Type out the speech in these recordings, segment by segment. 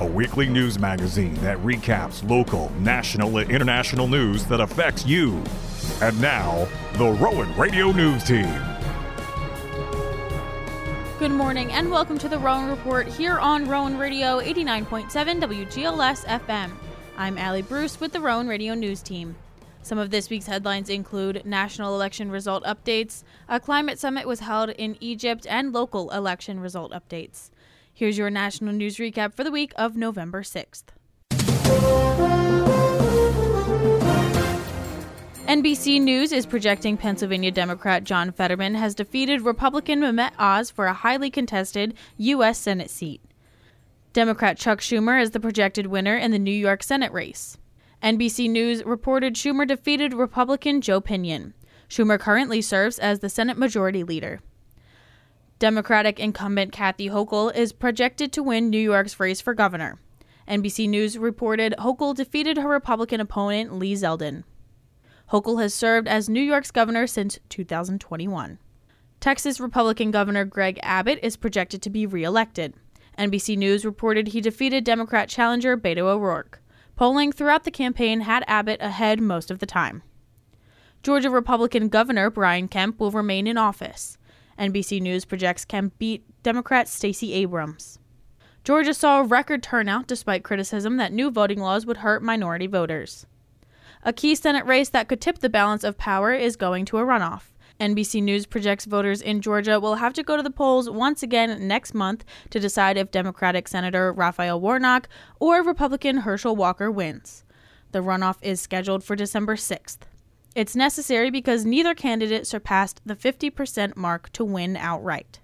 a weekly news magazine that recaps local, national, and international news that affects you. And now, the Rowan Radio News Team. Good morning and welcome to the Rowan Report here on Rowan Radio 89.7 WGLS FM. I'm Allie Bruce with the Rowan Radio News Team. Some of this week's headlines include national election result updates, a climate summit was held in Egypt, and local election result updates. Here's your national news recap for the week of November 6th. NBC News is projecting Pennsylvania Democrat John Fetterman has defeated Republican Mehmet Oz for a highly contested U.S. Senate seat. Democrat Chuck Schumer is the projected winner in the New York Senate race. NBC News reported Schumer defeated Republican Joe Pinion. Schumer currently serves as the Senate Majority Leader. Democratic incumbent Kathy Hochul is projected to win New York's race for governor. NBC News reported Hochul defeated her Republican opponent Lee Zeldin. Hochul has served as New York's governor since 2021. Texas Republican Governor Greg Abbott is projected to be reelected. NBC News reported he defeated Democrat challenger Beto O'Rourke. Polling throughout the campaign had Abbott ahead most of the time. Georgia Republican Governor Brian Kemp will remain in office. NBC News projects Kemp beat Democrat Stacey Abrams. Georgia saw a record turnout despite criticism that new voting laws would hurt minority voters. A key Senate race that could tip the balance of power is going to a runoff. NBC News projects voters in Georgia will have to go to the polls once again next month to decide if Democratic Senator Raphael Warnock or Republican Herschel Walker wins. The runoff is scheduled for December 6th. It's necessary because neither candidate surpassed the 50% mark to win outright.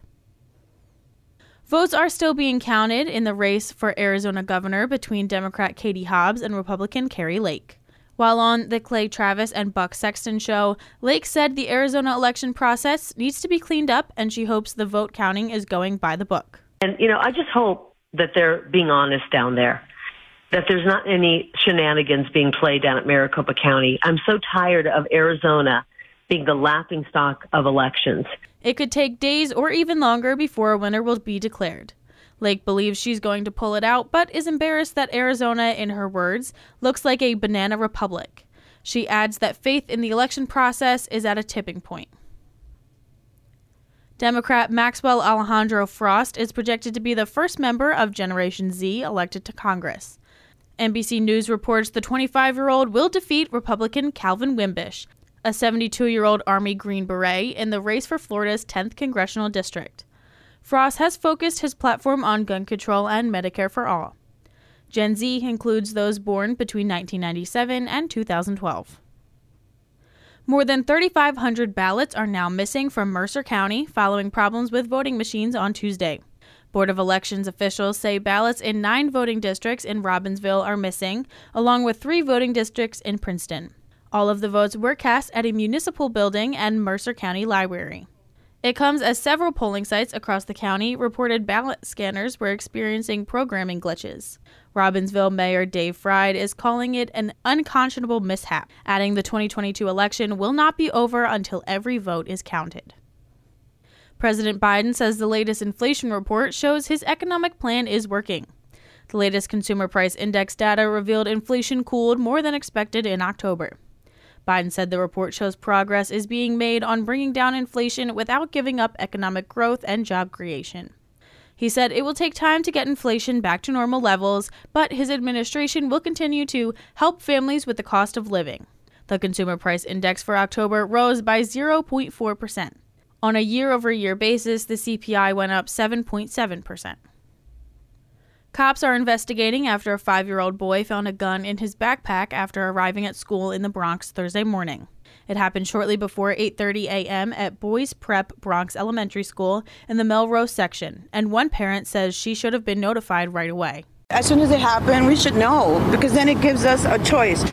Votes are still being counted in the race for Arizona governor between Democrat Katie Hobbs and Republican Kari Lake. While on the Clay Travis and Buck Sexton show, Lake said the Arizona election process needs to be cleaned up and she hopes the vote counting is going by the book. And, you know, I just hope that they're being honest down there, that there's not any shenanigans being played down at Maricopa County. I'm so tired of Arizona being the laughing stock of elections. It could take days or even longer before a winner will be declared. Lake believes she's going to pull it out, but is embarrassed that Arizona, in her words, looks like a banana republic. She adds that faith in the election process is at a tipping point. Democrat Maxwell Alejandro Frost is projected to be the first member of Generation Z elected to Congress. NBC News reports the 25 year old will defeat Republican Calvin Wimbish, a 72 year old Army Green Beret, in the race for Florida's 10th congressional district. Frost has focused his platform on gun control and Medicare for all. Gen Z includes those born between 1997 and 2012. More than 3,500 ballots are now missing from Mercer County following problems with voting machines on Tuesday. Board of Elections officials say ballots in nine voting districts in Robbinsville are missing, along with three voting districts in Princeton. All of the votes were cast at a municipal building and Mercer County Library. It comes as several polling sites across the county reported ballot scanners were experiencing programming glitches. Robbinsville Mayor Dave Fried is calling it an unconscionable mishap, adding the 2022 election will not be over until every vote is counted. President Biden says the latest inflation report shows his economic plan is working. The latest consumer price index data revealed inflation cooled more than expected in October. Biden said the report shows progress is being made on bringing down inflation without giving up economic growth and job creation. He said it will take time to get inflation back to normal levels, but his administration will continue to help families with the cost of living. The Consumer Price Index for October rose by 0.4%. On a year over year basis, the CPI went up 7.7%. Cops are investigating after a five year old boy found a gun in his backpack after arriving at school in the Bronx Thursday morning. It happened shortly before 8:30 a.m. at Boys Prep Bronx Elementary School in the Melrose section, and one parent says she should have been notified right away. As soon as it happened, we should know because then it gives us a choice.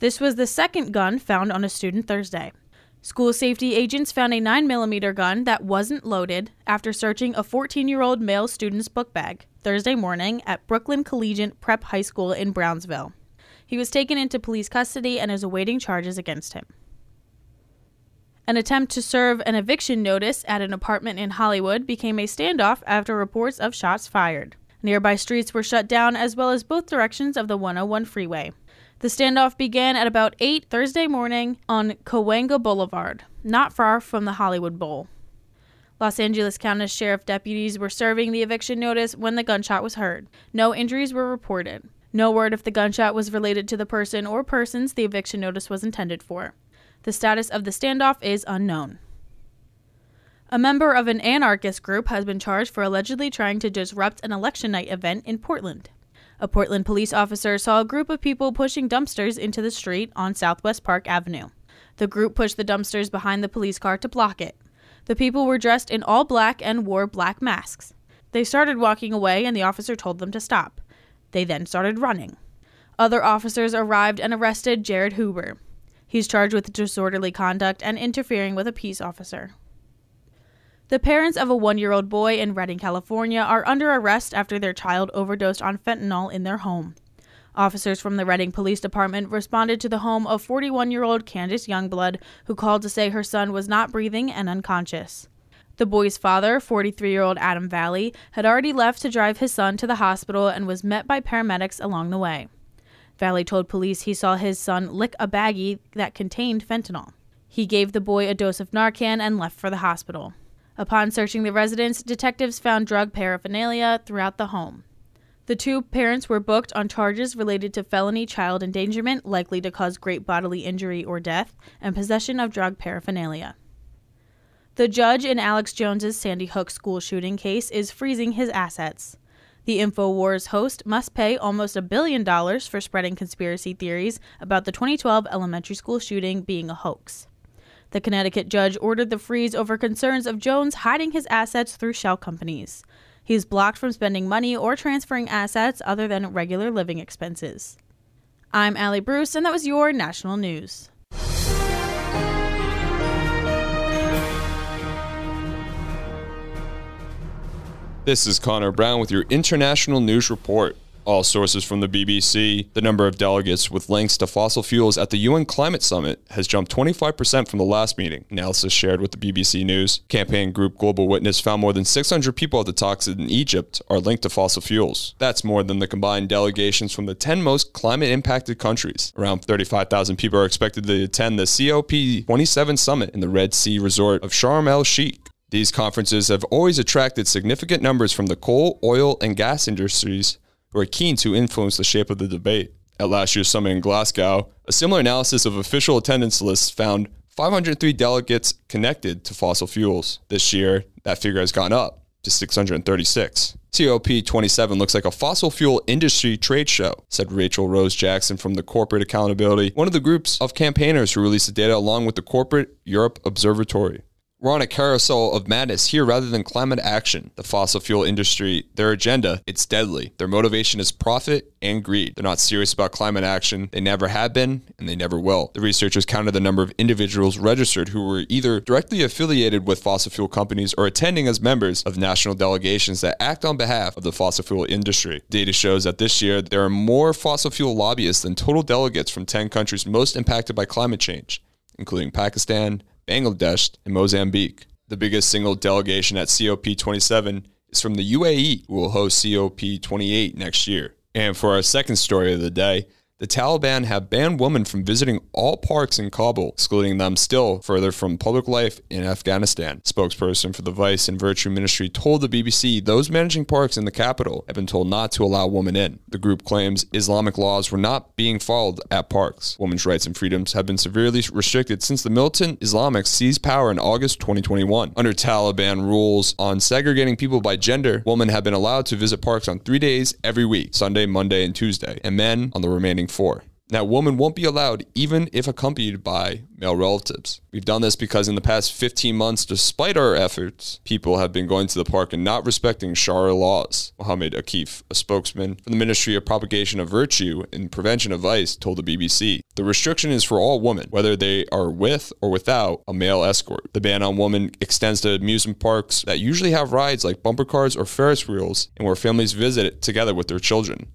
This was the second gun found on a student Thursday. School safety agents found a 9mm gun that wasn't loaded after searching a 14 year old male student's book bag Thursday morning at Brooklyn Collegiate Prep High School in Brownsville. He was taken into police custody and is awaiting charges against him. An attempt to serve an eviction notice at an apartment in Hollywood became a standoff after reports of shots fired. Nearby streets were shut down as well as both directions of the 101 freeway. The standoff began at about 8 Thursday morning on Cahuenga Boulevard, not far from the Hollywood Bowl. Los Angeles County Sheriff deputies were serving the eviction notice when the gunshot was heard. No injuries were reported. No word if the gunshot was related to the person or persons the eviction notice was intended for. The status of the standoff is unknown. A member of an anarchist group has been charged for allegedly trying to disrupt an election night event in Portland. A Portland police officer saw a group of people pushing dumpsters into the street on Southwest Park Avenue. The group pushed the dumpsters behind the police car to block it. The people were dressed in all black and wore black masks. They started walking away, and the officer told them to stop. They then started running. Other officers arrived and arrested Jared Huber. He's charged with disorderly conduct and interfering with a peace officer. The parents of a one year old boy in Redding, California, are under arrest after their child overdosed on fentanyl in their home. Officers from the Redding Police Department responded to the home of 41 year old Candace Youngblood, who called to say her son was not breathing and unconscious. The boy's father, 43 year old Adam Valley, had already left to drive his son to the hospital and was met by paramedics along the way. Valley told police he saw his son lick a baggie that contained fentanyl. He gave the boy a dose of Narcan and left for the hospital. Upon searching the residence, detectives found drug paraphernalia throughout the home. The two parents were booked on charges related to felony child endangerment likely to cause great bodily injury or death and possession of drug paraphernalia. The judge in Alex Jones's Sandy Hook school shooting case is freezing his assets. The InfoWars host must pay almost a billion dollars for spreading conspiracy theories about the 2012 elementary school shooting being a hoax. The Connecticut judge ordered the freeze over concerns of Jones hiding his assets through shell companies. He is blocked from spending money or transferring assets other than regular living expenses. I'm Allie Bruce, and that was your national news. This is Connor Brown with your international news report. All sources from the BBC, the number of delegates with links to fossil fuels at the UN Climate Summit has jumped 25% from the last meeting, analysis shared with the BBC News. Campaign group Global Witness found more than 600 people at the talks in Egypt are linked to fossil fuels. That's more than the combined delegations from the 10 most climate impacted countries. Around 35,000 people are expected to attend the COP27 summit in the Red Sea resort of Sharm el Sheikh. These conferences have always attracted significant numbers from the coal, oil, and gas industries who are keen to influence the shape of the debate. At last year's summit in Glasgow, a similar analysis of official attendance lists found 503 delegates connected to fossil fuels. This year, that figure has gone up to 636. COP27 looks like a fossil fuel industry trade show, said Rachel Rose Jackson from the Corporate Accountability, one of the groups of campaigners who released the data along with the Corporate Europe Observatory. We're on a carousel of madness here rather than climate action. The fossil fuel industry, their agenda, it's deadly. Their motivation is profit and greed. They're not serious about climate action. They never have been, and they never will. The researchers counted the number of individuals registered who were either directly affiliated with fossil fuel companies or attending as members of national delegations that act on behalf of the fossil fuel industry. Data shows that this year there are more fossil fuel lobbyists than total delegates from 10 countries most impacted by climate change, including Pakistan, Bangladesh, and Mozambique. The biggest single delegation at COP27 is from the UAE, who will host COP28 next year. And for our second story of the day, the Taliban have banned women from visiting all parks in Kabul, excluding them still further from public life in Afghanistan. Spokesperson for the Vice and Virtue Ministry told the BBC those managing parks in the capital have been told not to allow women in. The group claims Islamic laws were not being followed at parks. Women's rights and freedoms have been severely restricted since the militant Islamics seized power in August 2021. Under Taliban rules on segregating people by gender, women have been allowed to visit parks on three days every week Sunday, Monday, and Tuesday, and men on the remaining four. That woman won't be allowed even if accompanied by male relatives. We've done this because in the past 15 months, despite our efforts, people have been going to the park and not respecting Sharia laws. Mohammed Akif, a spokesman for the Ministry of Propagation of Virtue and Prevention of Vice, told the BBC. The restriction is for all women, whether they are with or without a male escort. The ban on women extends to amusement parks that usually have rides like bumper cars or Ferris wheels and where families visit it together with their children.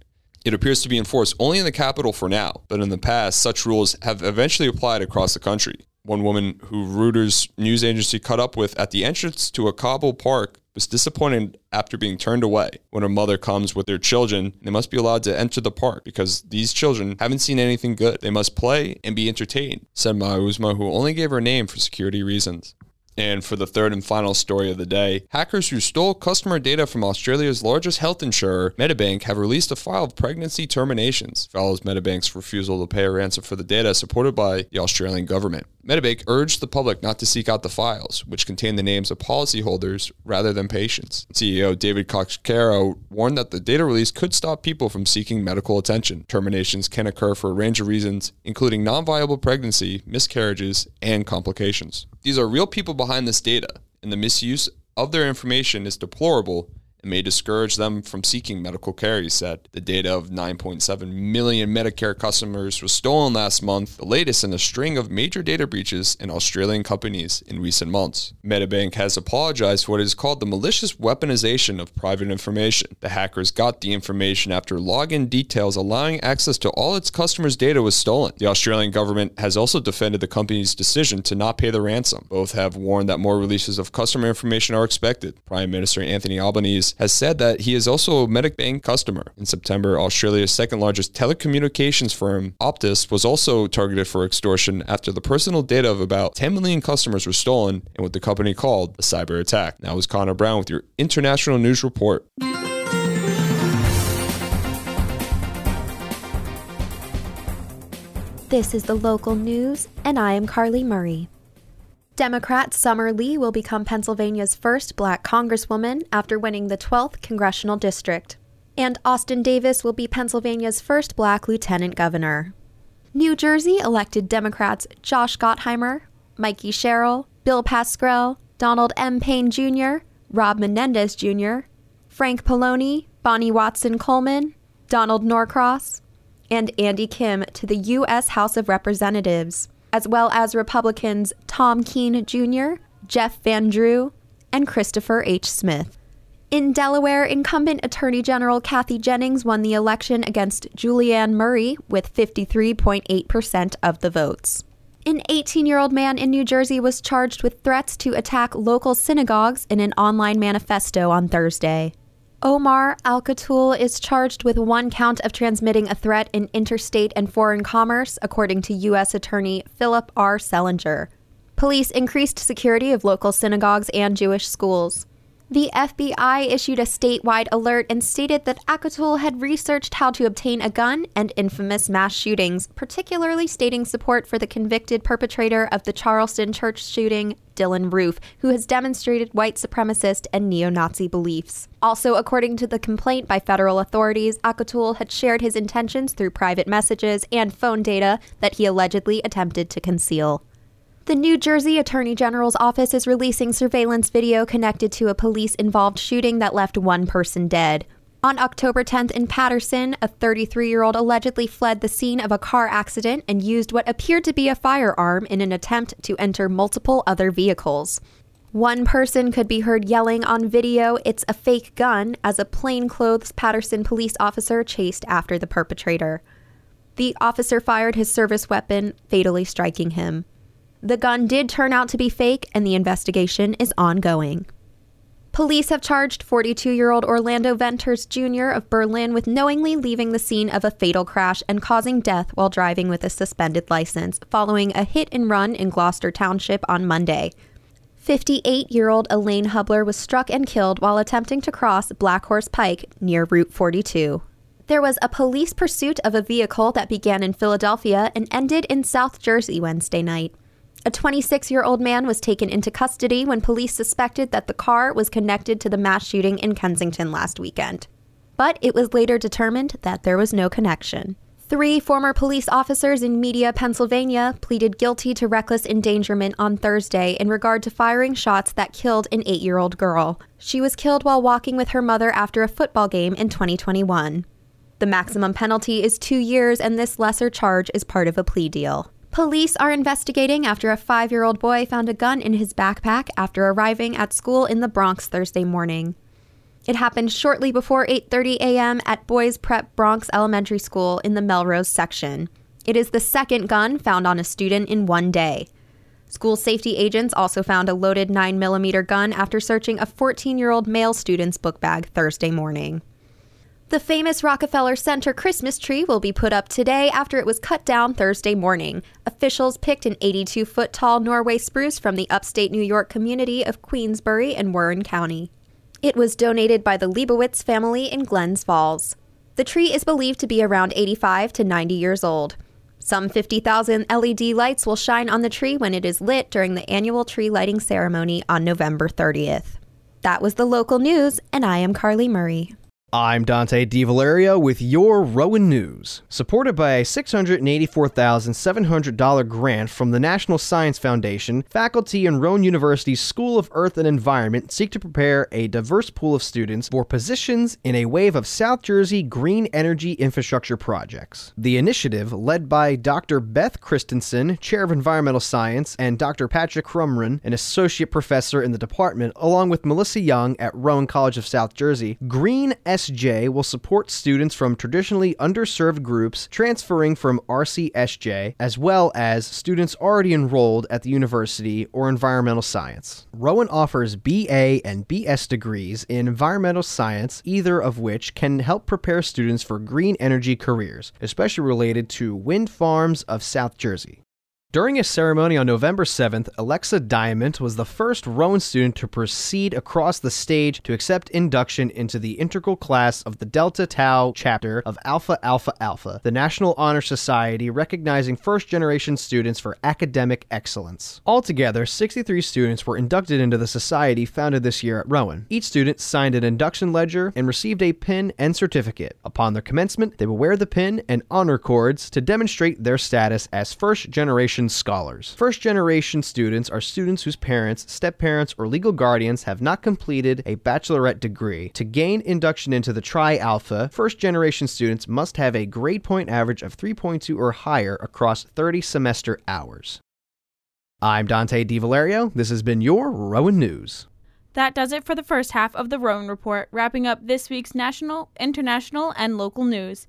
It appears to be enforced only in the capital for now, but in the past, such rules have eventually applied across the country. One woman who Reuters news agency caught up with at the entrance to a Kabul park was disappointed after being turned away. When her mother comes with their children, they must be allowed to enter the park because these children haven't seen anything good. They must play and be entertained, said Mauzma, who only gave her name for security reasons. And for the third and final story of the day, hackers who stole customer data from Australia's largest health insurer, Medibank, have released a file of pregnancy terminations, follows Medibank's refusal to pay a ransom for the data supported by the Australian government. Medibank urged the public not to seek out the files, which contain the names of policyholders rather than patients. CEO David Koczkar warned that the data release could stop people from seeking medical attention. Terminations can occur for a range of reasons, including non viable pregnancy, miscarriages, and complications. These are real people behind this data, and the misuse of their information is deplorable and may discourage them from seeking medical care, he said. The data of 9.7 million Medicare customers was stolen last month, the latest in a string of major data breaches in Australian companies in recent months. Medibank has apologized for what is called the malicious weaponization of private information. The hackers got the information after login details allowing access to all its customers' data was stolen. The Australian government has also defended the company's decision to not pay the ransom. Both have warned that more releases of customer information are expected. Prime Minister Anthony Albanese has said that he is also a Medibank customer. In September, Australia's second largest telecommunications firm, Optus, was also targeted for extortion after the personal data of about 10 million customers were stolen in what the company called a cyber attack. Now is Connor Brown with your international news report. This is the local news, and I am Carly Murray. Democrat Summer Lee will become Pennsylvania's first black congresswoman after winning the 12th congressional district. And Austin Davis will be Pennsylvania's first black lieutenant governor. New Jersey elected Democrats Josh Gottheimer, Mikey Sherrill, Bill Pascrell, Donald M. Payne Jr., Rob Menendez Jr., Frank Pallone, Bonnie Watson Coleman, Donald Norcross, and Andy Kim to the U.S. House of Representatives as well as Republicans Tom Kean Jr., Jeff Van Drew, and Christopher H. Smith. In Delaware, incumbent Attorney General Kathy Jennings won the election against Julianne Murray with 53.8% of the votes. An 18 year old man in New Jersey was charged with threats to attack local synagogues in an online manifesto on Thursday. Omar Al is charged with one count of transmitting a threat in interstate and foreign commerce, according to U.S. Attorney Philip R. Sellinger. Police increased security of local synagogues and Jewish schools. The FBI issued a statewide alert and stated that Alkattoul had researched how to obtain a gun and infamous mass shootings, particularly stating support for the convicted perpetrator of the Charleston church shooting, Dylan Roof, who has demonstrated white supremacist and neo Nazi beliefs. Also, according to the complaint by federal authorities, Alkattoul had shared his intentions through private messages and phone data that he allegedly attempted to conceal. The New Jersey Attorney General's office is releasing surveillance video connected to a police involved shooting that left one person dead. On October 10th in Paterson, a 33 year old allegedly fled the scene of a car accident and used what appeared to be a firearm in an attempt to enter multiple other vehicles. One person could be heard yelling on video, It's a fake gun, as a plainclothes Paterson police officer chased after the perpetrator. The officer fired his service weapon, fatally striking him. The gun did turn out to be fake, and the investigation is ongoing. Police have charged 42 year old Orlando Venters Jr. of Berlin with knowingly leaving the scene of a fatal crash and causing death while driving with a suspended license following a hit and run in Gloucester Township on Monday. 58 year old Elaine Hubler was struck and killed while attempting to cross Black Horse Pike near Route 42. There was a police pursuit of a vehicle that began in Philadelphia and ended in South Jersey Wednesday night. A 26 year old man was taken into custody when police suspected that the car was connected to the mass shooting in Kensington last weekend. But it was later determined that there was no connection. Three former police officers in Media, Pennsylvania pleaded guilty to reckless endangerment on Thursday in regard to firing shots that killed an eight year old girl. She was killed while walking with her mother after a football game in 2021. The maximum penalty is two years, and this lesser charge is part of a plea deal. Police are investigating after a five year old boy found a gun in his backpack after arriving at school in the Bronx Thursday morning. It happened shortly before 8:30 a.m. at Boys Prep Bronx Elementary School in the Melrose section. It is the second gun found on a student in one day. School safety agents also found a loaded 9mm gun after searching a 14-year-old male student's book bag Thursday morning. The famous Rockefeller Center Christmas tree will be put up today after it was cut down Thursday morning. Officials picked an 82 foot tall Norway spruce from the upstate New York community of Queensbury and Warren County. It was donated by the Leibowitz family in Glens Falls. The tree is believed to be around 85 to 90 years old. Some 50,000 LED lights will shine on the tree when it is lit during the annual tree lighting ceremony on November 30th. That was the local news, and I am Carly Murray. I'm Dante DiValerio with your Rowan News. Supported by a $684,700 grant from the National Science Foundation, faculty in Rowan University's School of Earth and Environment seek to prepare a diverse pool of students for positions in a wave of South Jersey green energy infrastructure projects. The initiative, led by Dr. Beth Christensen, Chair of Environmental Science, and Dr. Patrick Crumrin, an associate professor in the department, along with Melissa Young at Rowan College of South Jersey, Green SJ will support students from traditionally underserved groups transferring from RCSJ, as well as students already enrolled at the university or environmental science. Rowan offers BA and BS degrees in environmental science, either of which can help prepare students for green energy careers, especially related to wind farms of South Jersey. During a ceremony on November 7th, Alexa Diamond was the first Rowan student to proceed across the stage to accept induction into the integral class of the Delta Tau chapter of Alpha Alpha Alpha, the National Honor Society recognizing first generation students for academic excellence. Altogether, 63 students were inducted into the society founded this year at Rowan. Each student signed an induction ledger and received a pin and certificate. Upon their commencement, they will wear the pin and honor cords to demonstrate their status as first generation scholars. First generation students are students whose parents, step parents, or legal guardians have not completed a bachelorette degree. To gain induction into the Tri Alpha, first generation students must have a grade point average of 3.2 or higher across 30 semester hours. I'm Dante DiValerio. This has been your Rowan News. That does it for the first half of the Rowan Report, wrapping up this week's national, international, and local news.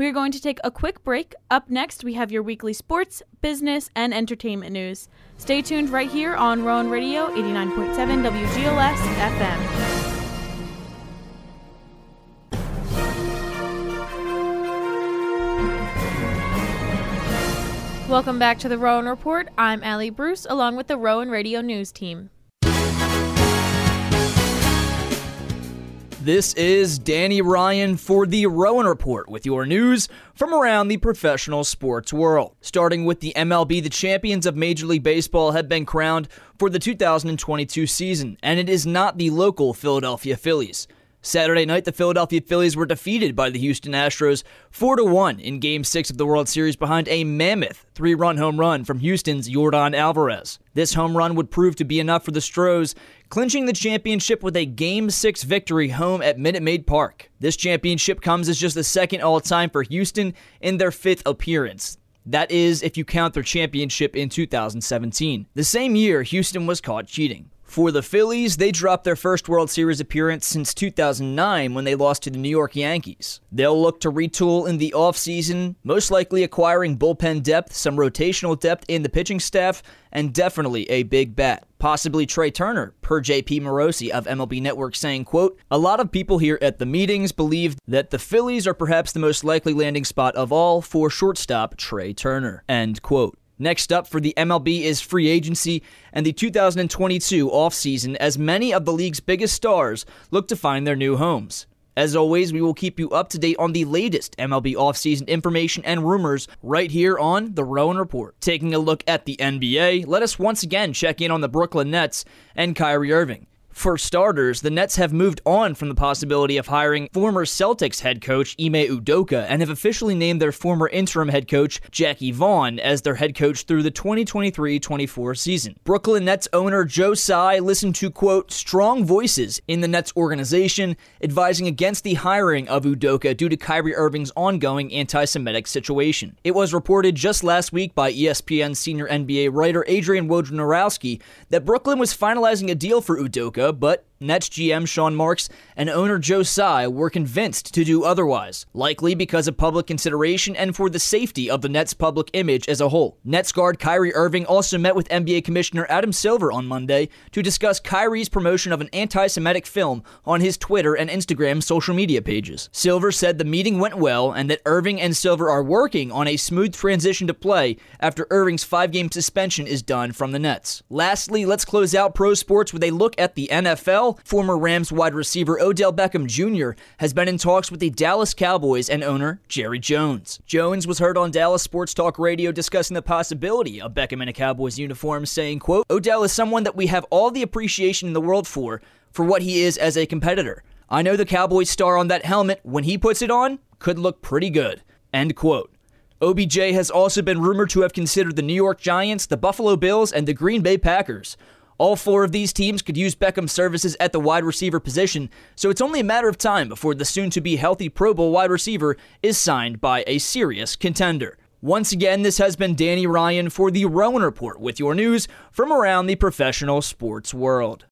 We are going to take a quick break. Up next, we have your weekly sports, business, and entertainment news. Stay tuned right here on Rowan Radio 89.7 WGLS FM. Welcome back to the Rowan Report. I'm Allie Bruce along with the Rowan Radio News team. This is Danny Ryan for the Rowan Report with your news from around the professional sports world. Starting with the MLB, the champions of Major League Baseball have been crowned for the 2022 season, and it is not the local Philadelphia Phillies. Saturday night, the Philadelphia Phillies were defeated by the Houston Astros 4 1 in Game 6 of the World Series behind a mammoth three run home run from Houston's Yordan Alvarez. This home run would prove to be enough for the Stros, clinching the championship with a Game 6 victory home at Minute Maid Park. This championship comes as just the second all time for Houston in their fifth appearance. That is, if you count their championship in 2017. The same year, Houston was caught cheating. For the Phillies, they dropped their first World Series appearance since 2009 when they lost to the New York Yankees. They'll look to retool in the offseason, most likely acquiring bullpen depth, some rotational depth in the pitching staff, and definitely a big bat. Possibly Trea Turner, per JP Morosi of MLB Network saying, quote, A lot of people here at the meetings believe that the Phillies are perhaps the most likely landing spot of all for shortstop Trea Turner, end quote. Next up for the MLB is free agency and the 2022 offseason as many of the league's biggest stars look to find their new homes. As always, we will keep you up to date on the latest MLB offseason information and rumors right here on The Rowan Report. Taking a look at the NBA, let us once again check in on the Brooklyn Nets and Kyrie Irving. For starters, the Nets have moved on from the possibility of hiring former Celtics head coach Ime Udoka and have officially named their former interim head coach Jacque Vaughn as their head coach through the 2023-24 season. Brooklyn Nets owner Joe Tsai listened to quote strong voices in the Nets organization advising against the hiring of Udoka due to Kyrie Irving's ongoing anti-Semitic situation. It was reported just last week by ESPN senior NBA writer Adrian Wojnarowski that Brooklyn was finalizing a deal for Udoka, but Nets GM Sean Marks and owner Joe Tsai were convinced to do otherwise, likely because of public consideration and for the safety of the Nets' public image as a whole. Nets guard Kyrie Irving also met with NBA Commissioner Adam Silver on Monday to discuss Kyrie's promotion of an anti Semitic film on his Twitter and Instagram social media pages. Silver said the meeting went well and that Irving and Silver are working on a smooth transition to play after Irving's five game suspension is done from the Nets. Lastly, let's close out pro sports with a look at the NFL former Rams wide receiver Odell Beckham Jr. has been in talks with the Dallas Cowboys and owner Jerry Jones. Jones was heard on Dallas Sports Talk Radio discussing the possibility of Beckham in a Cowboys uniform, saying, quote, Odell is someone that we have all the appreciation in the world for, for what he is as a competitor. I know the Cowboys star on that helmet, when he puts it on, could look pretty good. End quote. OBJ has also been rumored to have considered the New York Giants, the Buffalo Bills, and the Green Bay Packers. All four of these teams could use Beckham's services at the wide receiver position, so it's only a matter of time before the soon to be healthy Pro Bowl wide receiver is signed by a serious contender. Once again, this has been Danny Ryan for the Rowan Report with your news from around the professional sports world.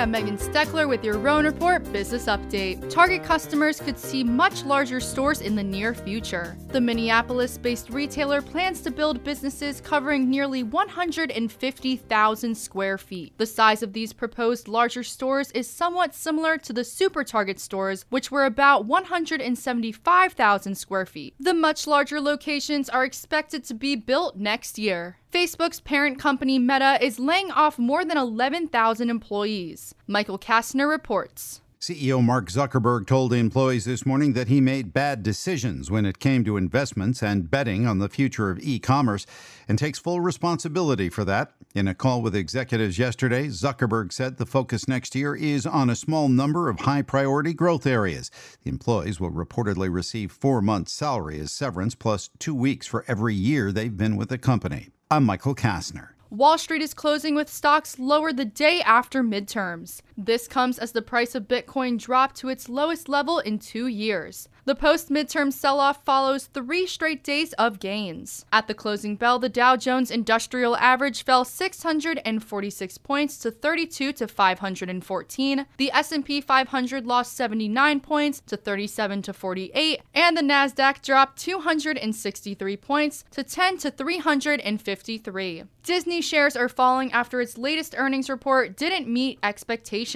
I'm Megan Steckler with your Rowan Report Business Update. Target customers could see much larger stores in the near future. The Minneapolis based retailer plans to build businesses covering nearly 150,000 square feet. The size of these proposed larger stores is somewhat similar to the Super Target stores, which were about 175,000 square feet. The much larger locations are expected to be built next year. Facebook's parent company Meta is laying off more than 11,000 employees. Michael Kastner reports. CEO Mark Zuckerberg told employees this morning that he made bad decisions when it came to investments and betting on the future of e commerce and takes full responsibility for that. In a call with executives yesterday, Zuckerberg said the focus next year is on a small number of high priority growth areas. The employees will reportedly receive four months' salary as severance plus two weeks for every year they've been with the company. I'm Michael Kastner. Wall Street is closing with stocks lower the day after midterms. This comes as the price of Bitcoin dropped to its lowest level in two years. The post midterm sell off follows three straight days of gains. At the closing bell, the Dow Jones Industrial Average fell 646 points to 32 to 514. The S&P 500 lost 79 points to 37 to 48, and the Nasdaq dropped 263 points to 10 to 353. Disney shares are falling after its latest earnings report didn't meet expectations.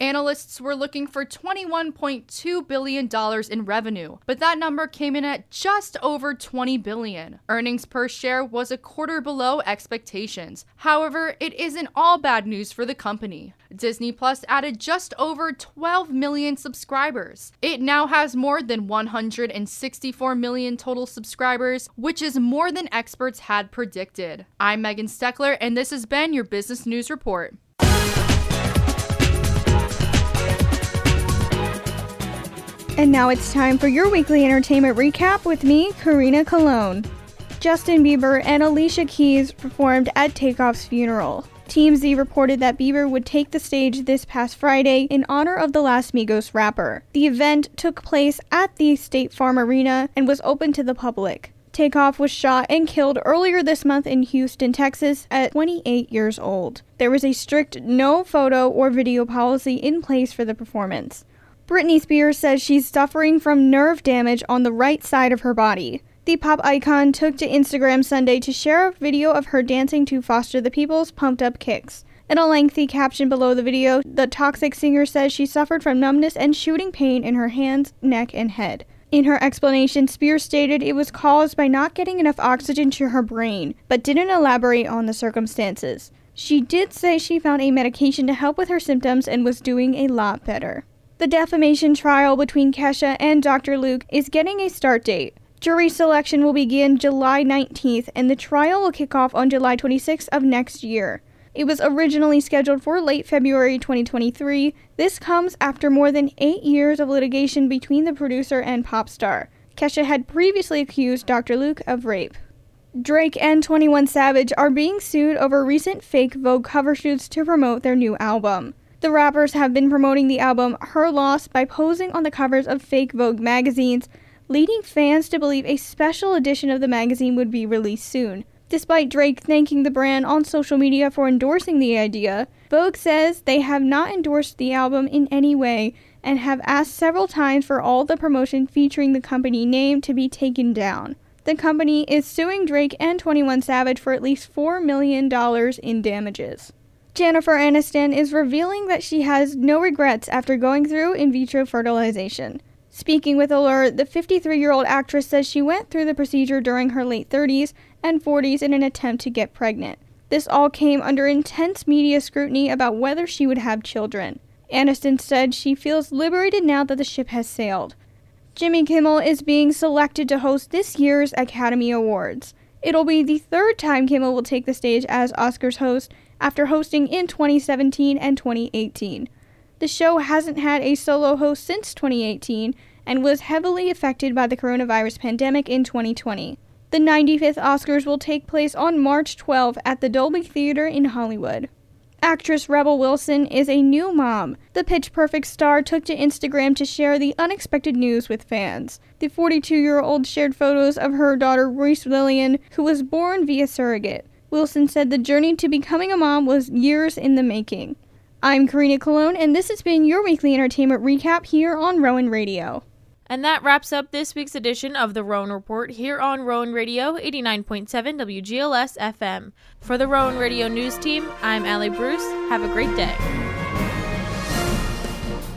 Analysts were looking for $21.2 billion in revenue, but that number came in at just over 20 billion. Earnings per share was a quarter below expectations. However, it isn't all bad news for the company. Disney Plus added just over 12 million subscribers. It now has more than 164 million total subscribers, which is more than experts had predicted. I'm Megan Steckler, and this has been your Business News Report. And now it's time for your weekly entertainment recap with me, Karina Colon. Justin Bieber and Alicia Keys performed at Takeoff's funeral. TMZ reported that Bieber would take the stage this past Friday in honor of the Las Migos rapper. The event took place at the State Farm Arena and was open to the public. Takeoff was shot and killed earlier this month in Houston, Texas, at 28 years old. There was a strict no photo or video policy in place for the performance. Britney Spears says she's suffering from nerve damage on the right side of her body. The pop icon took to Instagram Sunday to share a video of her dancing to Foster the People's Pumped Up Kicks. In a lengthy caption below the video, the toxic singer says she suffered from numbness and shooting pain in her hands, neck, and head. In her explanation, Spears stated it was caused by not getting enough oxygen to her brain, but didn't elaborate on the circumstances. She did say she found a medication to help with her symptoms and was doing a lot better. The defamation trial between Kesha and Dr. Luke is getting a start date. Jury selection will begin July 19th, and the trial will kick off on July 26th of next year. It was originally scheduled for late February 2023. This comes after more than eight years of litigation between the producer and pop star. Kesha had previously accused Dr. Luke of rape. Drake and 21 Savage are being sued over recent fake Vogue cover shoots to promote their new album. The rappers have been promoting the album Her Loss by posing on the covers of fake Vogue magazines, leading fans to believe a special edition of the magazine would be released soon. Despite Drake thanking the brand on social media for endorsing the idea, Vogue says they have not endorsed the album in any way and have asked several times for all the promotion featuring the company name to be taken down. The company is suing Drake and 21 Savage for at least $4 million in damages. Jennifer Aniston is revealing that she has no regrets after going through in vitro fertilization. Speaking with Allure, the 53 year old actress says she went through the procedure during her late 30s and 40s in an attempt to get pregnant. This all came under intense media scrutiny about whether she would have children. Aniston said she feels liberated now that the ship has sailed. Jimmy Kimmel is being selected to host this year's Academy Awards. It'll be the third time Kimmel will take the stage as Oscars host after hosting in 2017 and 2018. The show hasn't had a solo host since 2018 and was heavily affected by the coronavirus pandemic in 2020. The 95th Oscars will take place on March 12 at the Dolby Theater in Hollywood. Actress Rebel Wilson is a new mom. The Pitch Perfect star took to Instagram to share the unexpected news with fans. The 42 year old shared photos of her daughter Reese Lillian, who was born via surrogate. Wilson said the journey to becoming a mom was years in the making. I'm Karina Colon, and this has been your weekly entertainment recap here on Rowan Radio. And that wraps up this week's edition of the Rowan Report here on Rowan Radio 89.7 WGLS FM. For the Rowan Radio News Team, I'm Allie Bruce. Have a great day.